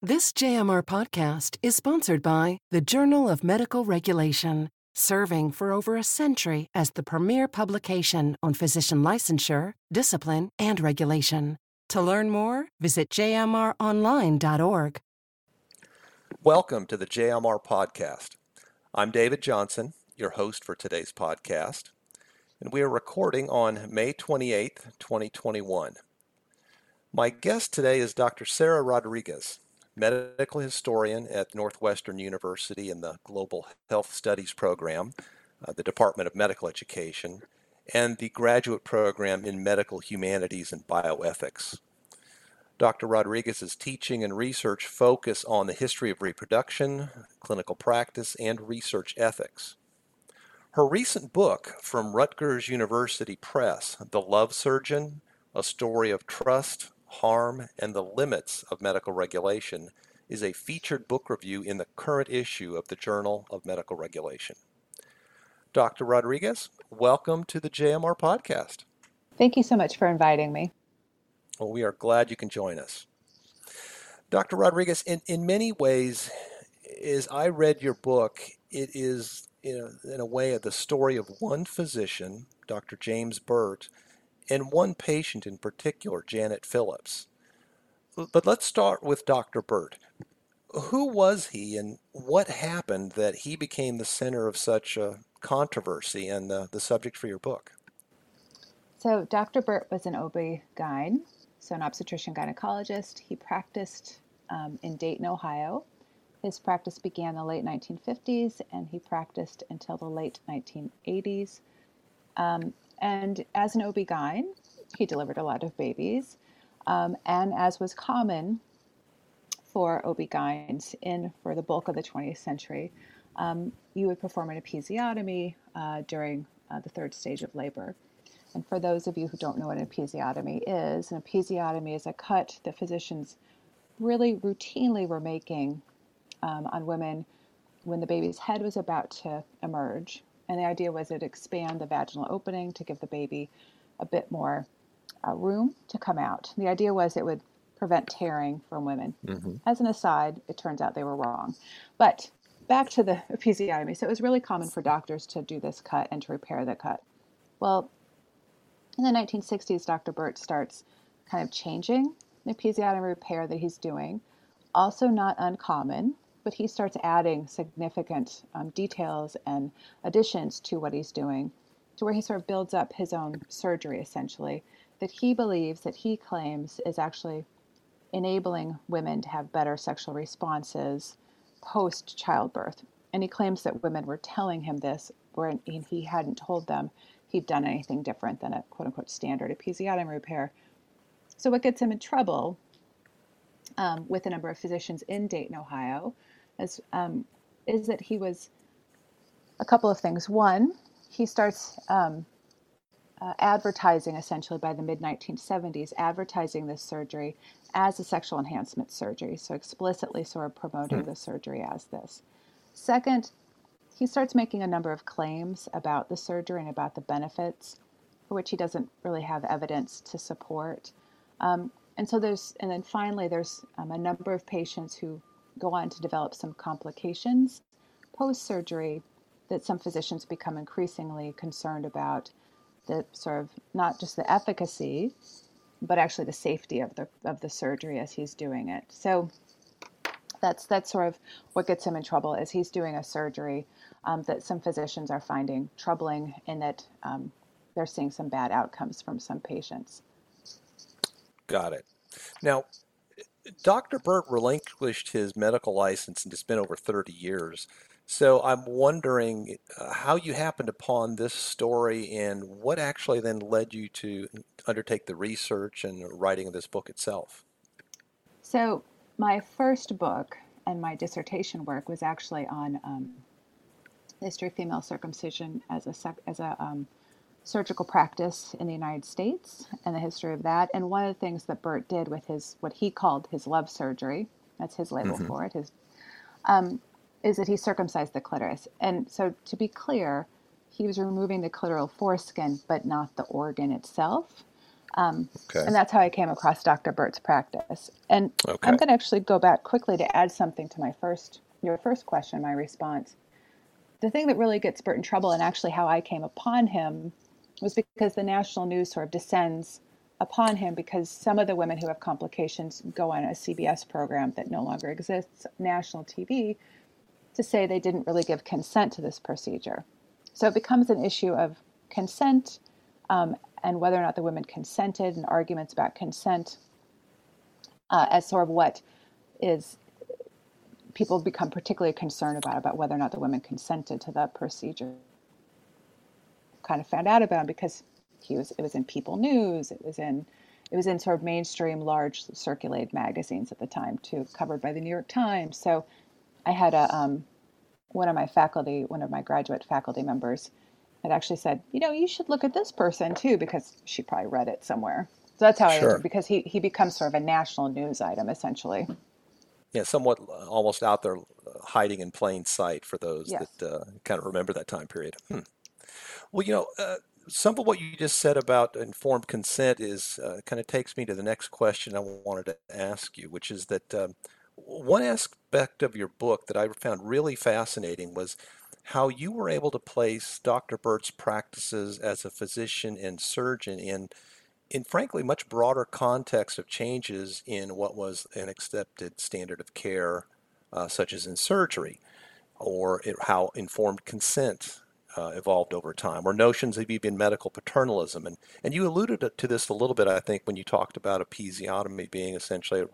This JMR podcast is sponsored by the Journal of Medical Regulation, serving for over a century as the premier publication on physician licensure, discipline, and regulation. To learn more, visit jmronline.org. Welcome to the JMR podcast. I'm David Johnson, your host for today's podcast, and we are recording on May 28th, 2021. My guest today is Dr. Sarah Rodriguez medical historian at Northwestern University in the Global Health Studies program, uh, the Department of Medical Education, and the graduate program in Medical Humanities and Bioethics. Dr. Rodriguez's teaching and research focus on the history of reproduction, clinical practice, and research ethics. Her recent book from Rutgers University Press, The Love Surgeon A Story of Trust, Harm, and the Limits of Medical Regulation is a featured book review in the current issue of the Journal of Medical Regulation. Dr. Rodriguez, welcome to the JMR podcast. Thank you so much for inviting me. Well, we are glad you can join us. Dr. Rodriguez, in, in many ways, as I read your book, it is, you know, in a way, the story of one physician, Dr. James Burt, and one patient in particular, Janet Phillips. But let's start with Dr. Burt. Who was he and what happened that he became the center of such a controversy and the, the subject for your book? So, Dr. Burt was an OB-GYN, so an obstetrician gynecologist. He practiced um, in Dayton, Ohio. His practice began in the late 1950s and he practiced until the late 1980s. Um, and as an OB-GYN, he delivered a lot of babies. Um, and as was common for OB-GYNs in for the bulk of the 20th century, um, you would perform an episiotomy uh, during uh, the third stage of labor. And for those of you who don't know what an episiotomy is, an episiotomy is a cut that physicians really routinely were making um, on women when the baby's head was about to emerge and the idea was it expand the vaginal opening to give the baby a bit more uh, room to come out. The idea was it would prevent tearing from women. Mm-hmm. As an aside, it turns out they were wrong. But back to the episiotomy. So it was really common for doctors to do this cut and to repair the cut. Well, in the 1960s, Dr. Burt starts kind of changing the episiotomy repair that he's doing. Also, not uncommon but he starts adding significant um, details and additions to what he's doing to where he sort of builds up his own surgery essentially that he believes that he claims is actually enabling women to have better sexual responses post childbirth and he claims that women were telling him this when he hadn't told them he'd done anything different than a quote unquote standard episiotomy repair. So what gets him in trouble um, with a number of physicians in dayton ohio is, um, is that he was a couple of things. One, he starts um, uh, advertising essentially by the mid 1970s, advertising this surgery as a sexual enhancement surgery, so explicitly sort of promoting hmm. the surgery as this. Second, he starts making a number of claims about the surgery and about the benefits, for which he doesn't really have evidence to support. Um, and so there's, and then finally, there's um, a number of patients who go on to develop some complications post surgery that some physicians become increasingly concerned about the sort of not just the efficacy but actually the safety of the of the surgery as he's doing it. So that's that's sort of what gets him in trouble is he's doing a surgery um, that some physicians are finding troubling in that um, they're seeing some bad outcomes from some patients. Got it. Now Dr. Burt relinquished his medical license and it's been over 30 years. So I'm wondering uh, how you happened upon this story and what actually then led you to undertake the research and writing of this book itself. So my first book and my dissertation work was actually on um, history of female circumcision as a as a um, surgical practice in the United States and the history of that. And one of the things that Burt did with his what he called his love surgery, that's his label mm-hmm. for it, his um, is that he circumcised the clitoris. And so to be clear, he was removing the clitoral foreskin, but not the organ itself. Um, okay. And that's how I came across Dr. Burt's practice. And okay. I'm going to actually go back quickly to add something to my first, your first question, my response. The thing that really gets Burt in trouble, and actually how I came upon him, was because the national news sort of descends upon him because some of the women who have complications go on a CBS program that no longer exists, national TV, to say they didn't really give consent to this procedure. So it becomes an issue of consent um, and whether or not the women consented and arguments about consent uh, as sort of what is people become particularly concerned about about whether or not the women consented to the procedure kind of found out about him because he was it was in people news it was in it was in sort of mainstream large circulated magazines at the time too covered by the new york times so i had a um, one of my faculty one of my graduate faculty members had actually said, you know, you should look at this person too, because she probably read it somewhere. So that's how sure. I because he, he becomes sort of a national news item essentially. Yeah, somewhat uh, almost out there uh, hiding in plain sight for those yes. that uh, kind of remember that time period. Hmm. Well, you know, uh, some of what you just said about informed consent is uh, kind of takes me to the next question I wanted to ask you, which is that um, one aspect of your book that I found really fascinating was how you were able to place Dr. Burt's practices as a physician and surgeon in, in frankly, much broader context of changes in what was an accepted standard of care, uh, such as in surgery, or it, how informed consent uh, evolved over time, or notions of even medical paternalism. And, and you alluded to this a little bit, I think, when you talked about episiotomy being essentially a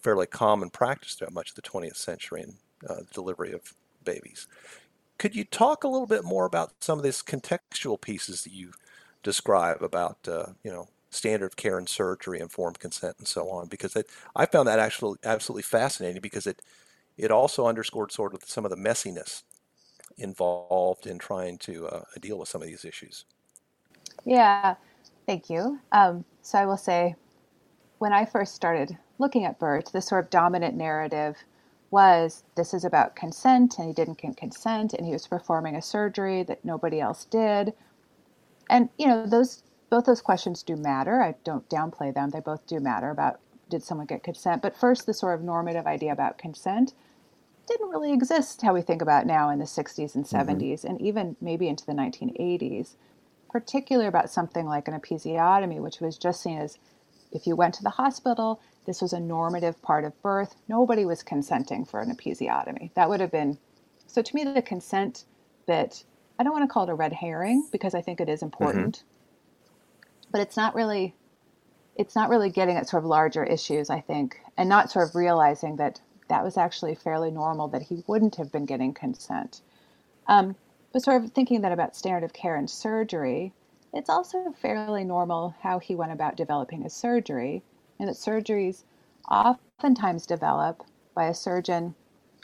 fairly common practice throughout much of the 20th century in uh, delivery of babies. Could you talk a little bit more about some of these contextual pieces that you describe about, uh, you know, standard of care and surgery, informed consent, and so on? Because it, I found that actually absolutely fascinating because it it also underscored sort of some of the messiness involved in trying to uh, deal with some of these issues. Yeah, thank you. Um, so I will say, when I first started looking at Burt, the sort of dominant narrative was this is about consent and he didn't get consent and he was performing a surgery that nobody else did. And you know those both those questions do matter. I don't downplay them. They both do matter about did someone get consent? But first the sort of normative idea about consent didn't really exist how we think about now in the 60s and 70s mm-hmm. and even maybe into the 1980s particularly about something like an episiotomy which was just seen as if you went to the hospital this was a normative part of birth. Nobody was consenting for an episiotomy. That would have been so to me the consent bit. I don't want to call it a red herring because I think it is important, mm-hmm. but it's not really it's not really getting at sort of larger issues, I think, and not sort of realizing that that was actually fairly normal that he wouldn't have been getting consent. Um, but sort of thinking that about standard of care and surgery, it's also fairly normal how he went about developing his surgery and that surgeries oftentimes develop by a surgeon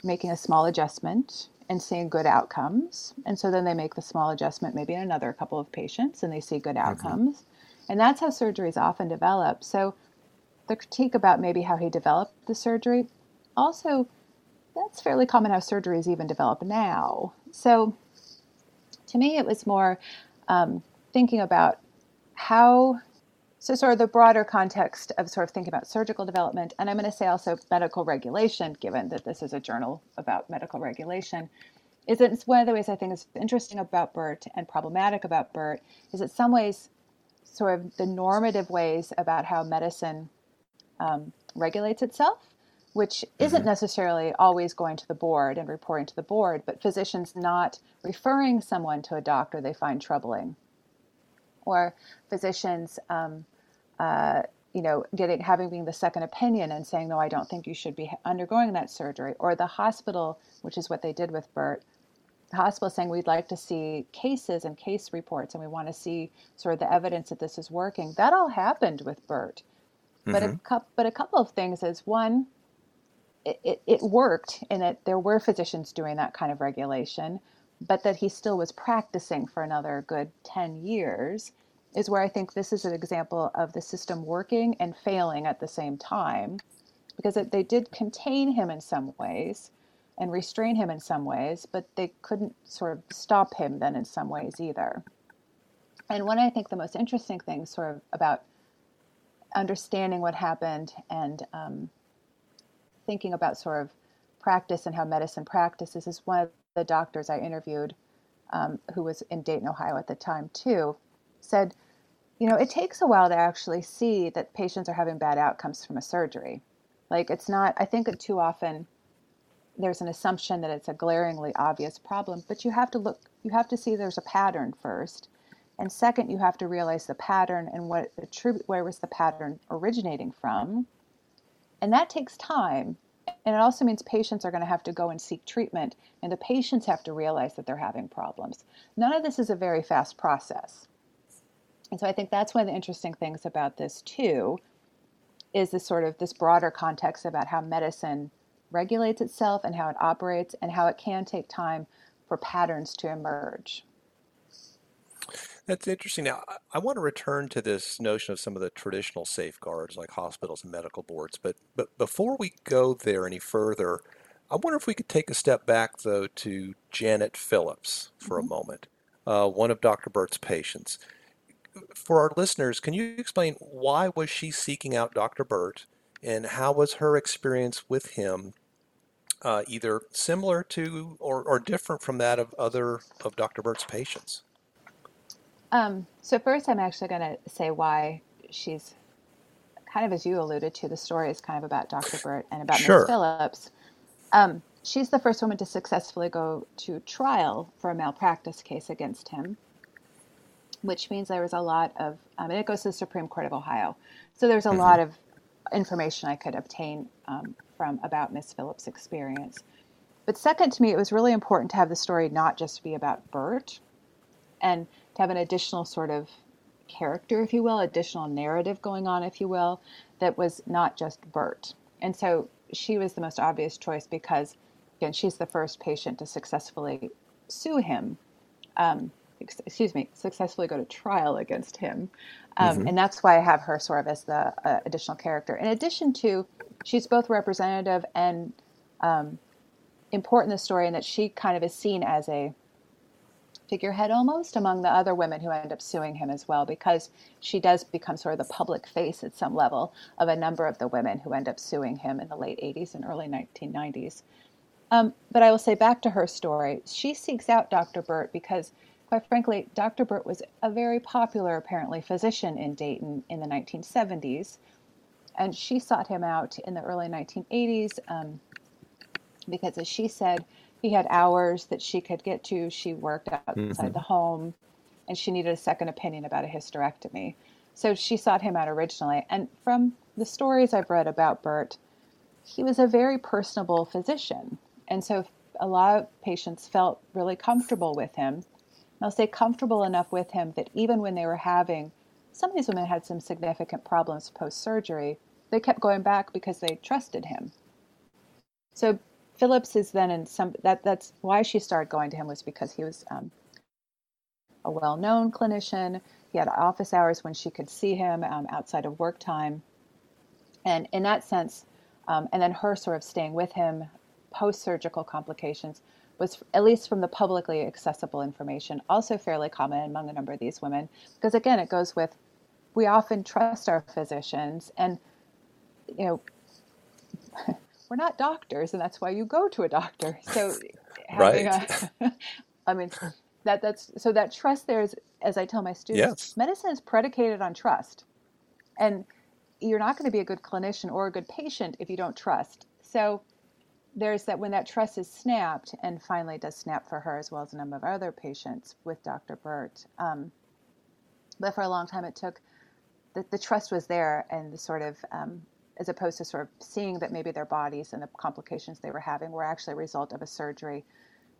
making a small adjustment and seeing good outcomes. And so then they make the small adjustment maybe in another couple of patients and they see good mm-hmm. outcomes. Mm-hmm. And that's how surgeries often develop. So the critique about maybe how he developed the surgery, also, that's fairly common how surgeries even develop now. So to me, it was more um, thinking about how so, sort of the broader context of sort of thinking about surgical development, and I'm going to say also medical regulation, given that this is a journal about medical regulation, is that one of the ways I think is interesting about Burt and problematic about Burt is that some ways, sort of the normative ways about how medicine um, regulates itself, which isn't mm-hmm. necessarily always going to the board and reporting to the board, but physicians not referring someone to a doctor they find troubling, or physicians. Um, uh, you know, getting having being the second opinion and saying, no, I don't think you should be undergoing that surgery, or the hospital, which is what they did with Burt, the hospital saying we'd like to see cases and case reports, and we want to see sort of the evidence that this is working. That all happened with Burt, mm-hmm. but a mm-hmm. but a couple of things is one, it, it, worked in that there were physicians doing that kind of regulation, but that he still was practicing for another good ten years is where I think this is an example of the system working and failing at the same time because it, they did contain him in some ways and restrain him in some ways, but they couldn't sort of stop him then in some ways either. And one I think the most interesting thing sort of about understanding what happened and um, thinking about sort of practice and how medicine practices is one of the doctors I interviewed, um, who was in Dayton, Ohio at the time too, said, you know, it takes a while to actually see that patients are having bad outcomes from a surgery. Like it's not, I think too often there's an assumption that it's a glaringly obvious problem, but you have to look, you have to see there's a pattern first. And second, you have to realize the pattern and what attribute, where was the pattern originating from. And that takes time. And it also means patients are going to have to go and seek treatment, and the patients have to realize that they're having problems. None of this is a very fast process. And so I think that's one of the interesting things about this too, is this sort of this broader context about how medicine regulates itself and how it operates and how it can take time for patterns to emerge. That's interesting. Now, I want to return to this notion of some of the traditional safeguards like hospitals and medical boards. But, but before we go there any further, I wonder if we could take a step back, though, to Janet Phillips for mm-hmm. a moment, uh, one of Dr. Burt's patients. For our listeners, can you explain why was she seeking out Dr. Burt and how was her experience with him uh, either similar to or, or different from that of other of Dr. Burt's patients? Um, so first, I'm actually going to say why she's kind of as you alluded to. The story is kind of about Dr. Burt and about sure. Miss Phillips. Um, she's the first woman to successfully go to trial for a malpractice case against him, which means there was a lot of, um, and it goes to the Supreme Court of Ohio. So there's a mm-hmm. lot of information I could obtain um, from about Miss Phillips' experience. But second, to me, it was really important to have the story not just be about Burt and to have an additional sort of character, if you will, additional narrative going on, if you will, that was not just Burt. And so she was the most obvious choice because, again, she's the first patient to successfully sue him. Um, excuse me, successfully go to trial against him. Um, mm-hmm. And that's why I have her sort of as the uh, additional character. In addition to, she's both representative and um, important in the story in that she kind of is seen as a figurehead almost among the other women who end up suing him as well, because she does become sort of the public face at some level of a number of the women who end up suing him in the late 80s and early 1990s. Um, but I will say back to her story, she seeks out Dr. Burt because Quite frankly, Dr. Burt was a very popular, apparently, physician in Dayton in the 1970s. And she sought him out in the early 1980s um, because, as she said, he had hours that she could get to. She worked outside mm-hmm. the home and she needed a second opinion about a hysterectomy. So she sought him out originally. And from the stories I've read about Burt, he was a very personable physician. And so a lot of patients felt really comfortable with him I'll say comfortable enough with him that even when they were having, some of these women had some significant problems post surgery, they kept going back because they trusted him. So Phillips is then in some that that's why she started going to him was because he was um, a well-known clinician. He had office hours when she could see him um, outside of work time, and in that sense, um, and then her sort of staying with him post-surgical complications was, at least from the publicly accessible information, also fairly common among a number of these women. Because again, it goes with we often trust our physicians, and you know, we're not doctors, and that's why you go to a doctor. So, right. A, I mean, that that's so that trust there is, as I tell my students, yes. medicine is predicated on trust, and you're not going to be a good clinician or a good patient if you don't trust. So there's that when that trust is snapped, and finally does snap for her as well as a number of other patients with Dr. Burt. Um, but for a long time, it took the, the trust was there, and the sort of um, as opposed to sort of seeing that maybe their bodies and the complications they were having were actually a result of a surgery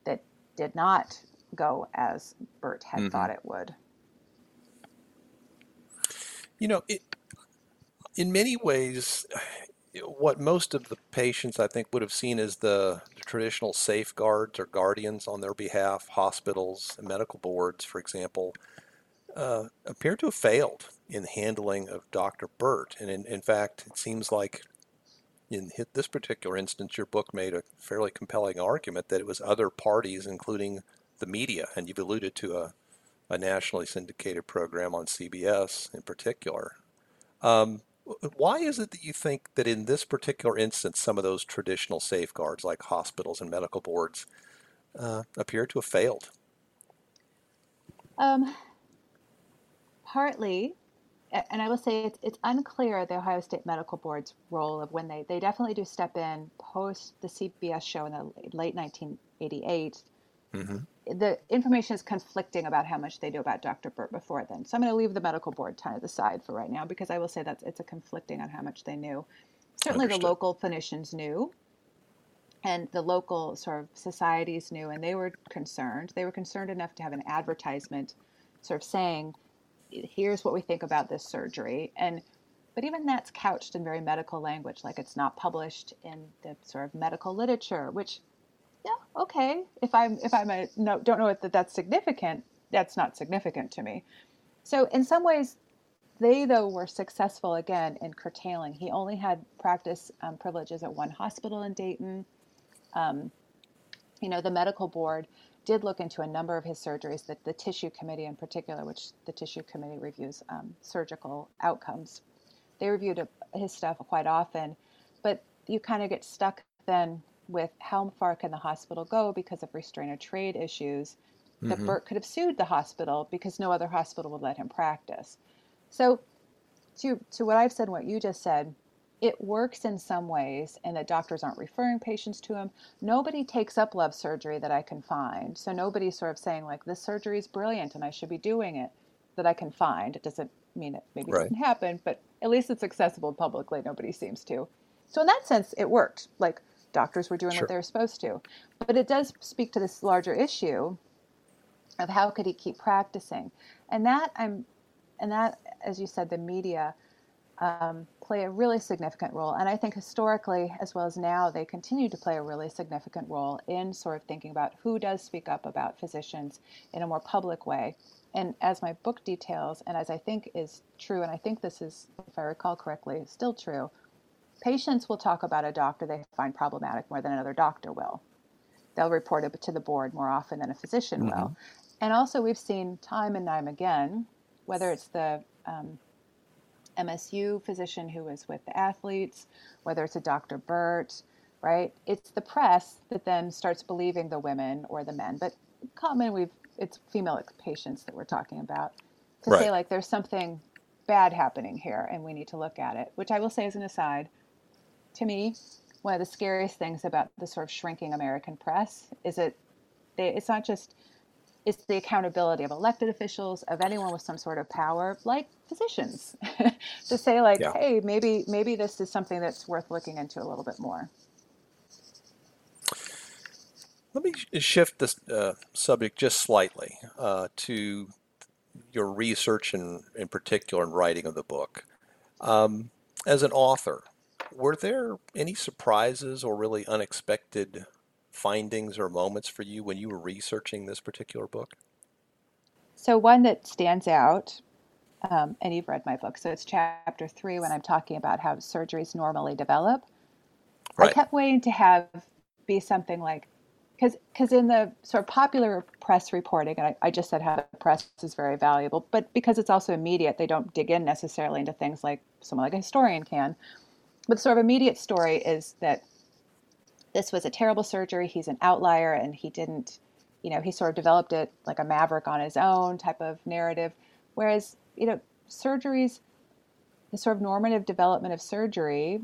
that did not go as Burt had mm-hmm. thought it would. You know, it, in many ways, what most of the patients I think would have seen as the, the, traditional safeguards or guardians on their behalf, hospitals and medical boards, for example, uh, appear to have failed in handling of Dr. Burt. And in, in fact, it seems like in this particular instance, your book made a fairly compelling argument that it was other parties, including the media, and you've alluded to a, a nationally syndicated program on CBS in particular. Um, Why is it that you think that in this particular instance, some of those traditional safeguards, like hospitals and medical boards, uh, appear to have failed? Um, partly, and I will say it's, it's unclear the Ohio State Medical Board's role of when they, they definitely do step in post the CBS show in the late 1988. Mm-hmm the information is conflicting about how much they knew about Dr. Burt before then. So I'm going to leave the medical board kind of aside for right now because I will say that it's a conflicting on how much they knew. Certainly, Understood. the local clinicians knew, and the local sort of societies knew, and they were concerned. They were concerned enough to have an advertisement, sort of saying, "Here's what we think about this surgery," and but even that's couched in very medical language, like it's not published in the sort of medical literature, which yeah, okay. If I'm if I'm a no, don't know that that's significant, that's not significant to me. So in some ways, they though were successful again in curtailing. He only had practice um, privileges at one hospital in Dayton. Um, you know, the medical board did look into a number of his surgeries. That the tissue committee in particular, which the tissue committee reviews um, surgical outcomes, they reviewed his stuff quite often. But you kind of get stuck then with how far can the hospital go because of restraint of trade issues mm-hmm. that Burt could have sued the hospital because no other hospital would let him practice. So to to what I've said and what you just said, it works in some ways and that doctors aren't referring patients to him. Nobody takes up love surgery that I can find. So nobody's sort of saying like this surgery is brilliant and I should be doing it that I can find. It doesn't mean it maybe right. doesn't happen, but at least it's accessible publicly. Nobody seems to. So in that sense, it worked. Like doctors were doing sure. what they were supposed to. But it does speak to this larger issue of how could he keep practicing, and that I'm, and that as you said, the media um, play a really significant role. And I think historically, as well as now, they continue to play a really significant role in sort of thinking about who does speak up about physicians in a more public way. And as my book details, and as I think is true, and I think this is, if I recall correctly, still true, Patients will talk about a doctor they find problematic more than another doctor will. They'll report it to the board more often than a physician mm-hmm. will. And also, we've seen time and time again, whether it's the um, MSU physician who is with the athletes, whether it's a Dr. Burt, right? It's the press that then starts believing the women or the men. But common, we've it's female patients that we're talking about to right. say like there's something bad happening here and we need to look at it. Which I will say as an aside, to me, one of the scariest things about the sort of shrinking American press is that they, it's not just it's the accountability of elected officials of anyone with some sort of power like physicians to say like yeah. hey maybe maybe this is something that's worth looking into a little bit more let me shift this uh, subject just slightly uh, to your research and in particular in writing of the book um, as an author were there any surprises or really unexpected findings or moments for you when you were researching this particular book? So, one that stands out, um, and you've read my book, so it's chapter three when I'm talking about how surgeries normally develop. Right. I kept waiting to have be something like, because in the sort of popular press reporting, and I, I just said how the press is very valuable, but because it's also immediate, they don't dig in necessarily into things like someone like a historian can but sort of immediate story is that this was a terrible surgery. He's an outlier and he didn't, you know, he sort of developed it like a maverick on his own type of narrative. Whereas, you know, surgeries, the sort of normative development of surgery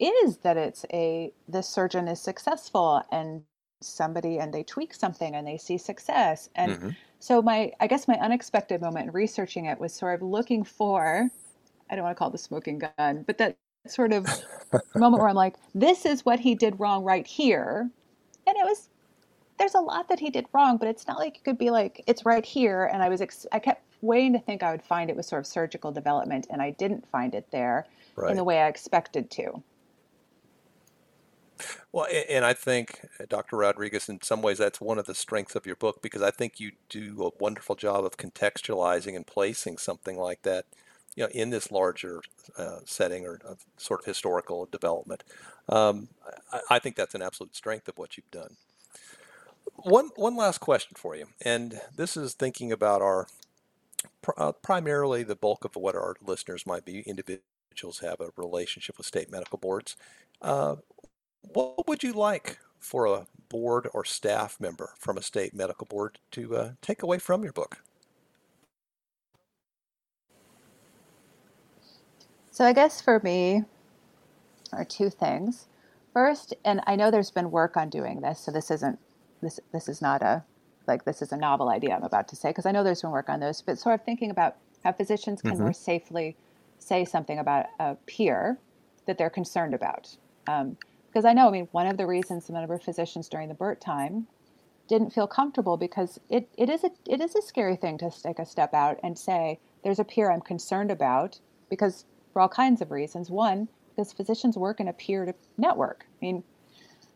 is that it's a, the surgeon is successful and somebody and they tweak something and they see success. And mm-hmm. so my, I guess my unexpected moment in researching it was sort of looking for, I don't want to call it the smoking gun, but that sort of moment where I'm like, this is what he did wrong right here. And it was, there's a lot that he did wrong, but it's not like it could be like, it's right here. And I was, ex- I kept waiting to think I would find it was sort of surgical development, and I didn't find it there right. in the way I expected to. Well, and I think, uh, Dr. Rodriguez, in some ways, that's one of the strengths of your book because I think you do a wonderful job of contextualizing and placing something like that you know, in this larger uh, setting or sort of historical development. Um, I, I, think that's an absolute strength of what you've done. One one last question for you, and this is thinking about our uh, primarily the bulk of what our listeners might be individuals have a relationship with state medical boards. Uh, what would you like for a board or staff member from a state medical board to uh, take away from your book? So I guess for me are two things. First, and I know there's been work on doing this, so this isn't this this is not a like this is a novel idea I'm about to say because I know there's been work on those, but sort of thinking about how physicians can mm-hmm. more safely say something about a peer that they're concerned about. Um, because I know, I mean, one of the reasons some of our physicians during the Burt time didn't feel comfortable because it, it is a it is a scary thing to take a step out and say there's a peer I'm concerned about because for all kinds of reasons. One, because physicians work in a peer to network. I mean,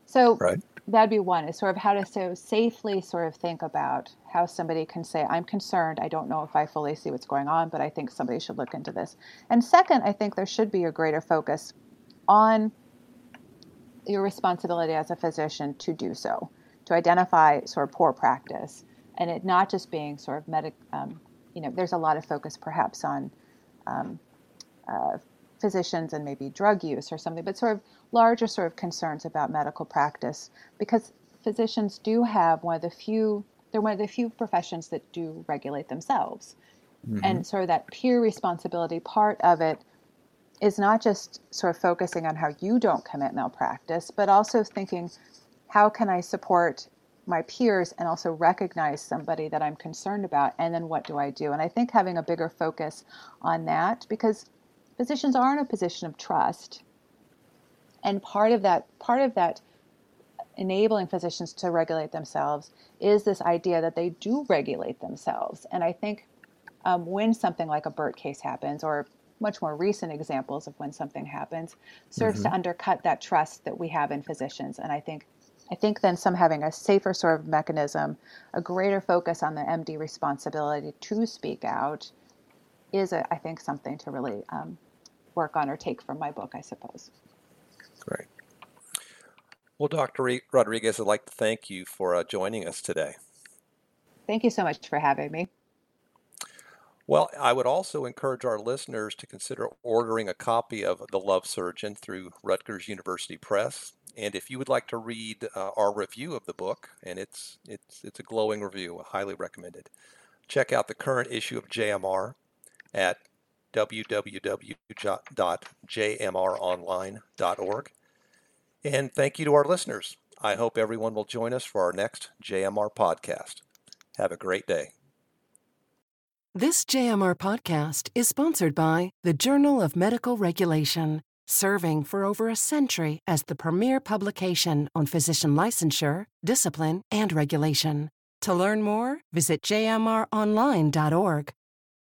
so right. that'd be one is sort of how to so safely sort of think about how somebody can say, I'm concerned. I don't know if I fully see what's going on, but I think somebody should look into this. And second, I think there should be a greater focus on your responsibility as a physician to do so, to identify sort of poor practice, and it not just being sort of medic. Um, you know, there's a lot of focus perhaps on um, uh, physicians and maybe drug use or something, but sort of larger sort of concerns about medical practice because physicians do have one of the few they're one of the few professions that do regulate themselves. Mm-hmm. And sort of that peer responsibility part of it is not just sort of focusing on how you don't commit malpractice, but also thinking, how can I support my peers and also recognize somebody that I'm concerned about? And then what do I do? And I think having a bigger focus on that, because physicians are in a position of trust. And part of that, part of that enabling physicians to regulate themselves is this idea that they do regulate themselves. And I think um, when something like a Burt case happens, or much more recent examples of when something happens, serves mm-hmm. to undercut that trust that we have in physicians. And I think, I think then some having a safer sort of mechanism, a greater focus on the MD responsibility to speak out, is a, I think something to really um, work on or take from my book, I suppose. Great. Well, Dr. Rodriguez, I'd like to thank you for uh, joining us today. Thank you so much for having me. Well, I would also encourage our listeners to consider ordering a copy of The Love Surgeon through Rutgers University Press. And if you would like to read uh, our review of the book, and it's it's it's a glowing review, highly recommended. Check out the current issue of JMR at www.jmronline.org. And thank you to our listeners. I hope everyone will join us for our next JMR podcast. Have a great day. This JMR podcast is sponsored by the Journal of Medical Regulation, serving for over a century as the premier publication on physician licensure, discipline, and regulation. To learn more, visit jmronline.org.